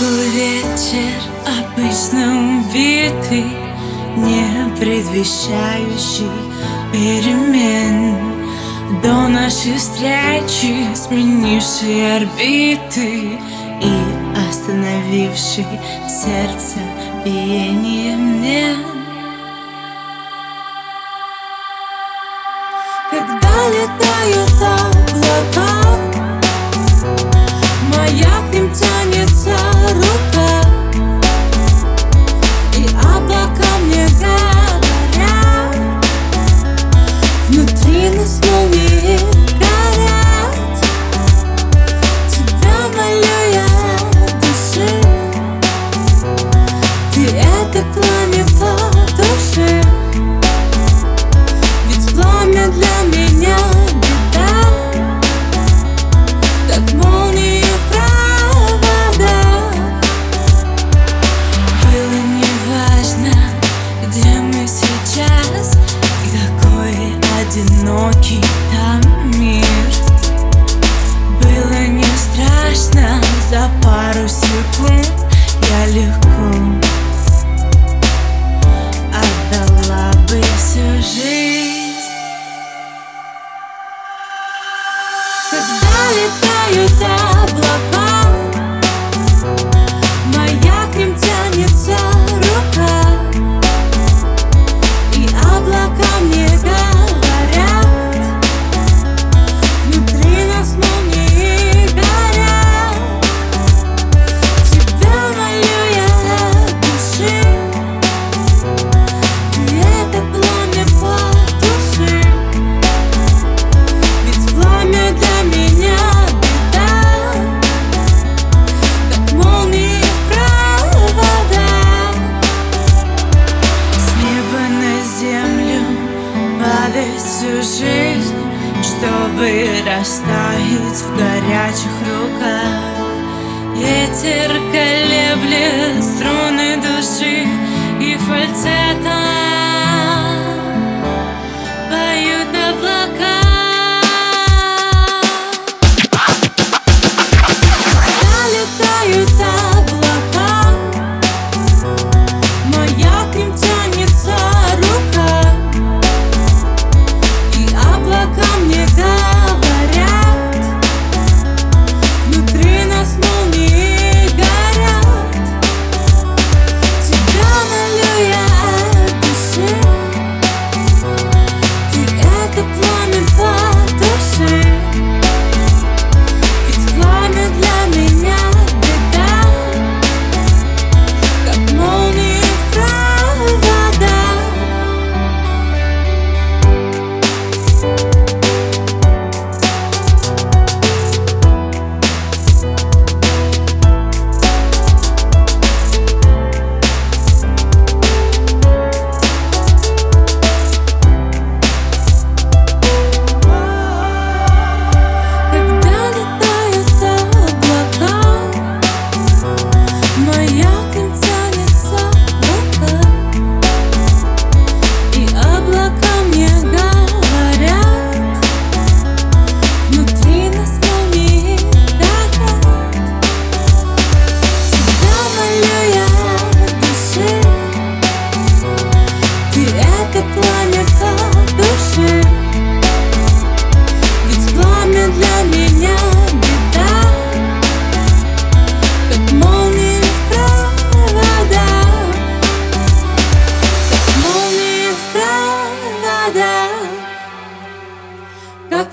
был вечер обычно убитый, Не предвещающий перемен. До нашей встречи сменивший орбиты И остановивший сердце биение мне Когда летают облака как им тянется рука. растает в горячих руках. Ветер колеблет струны души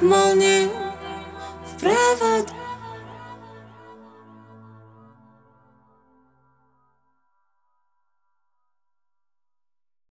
harmonii w prywatności.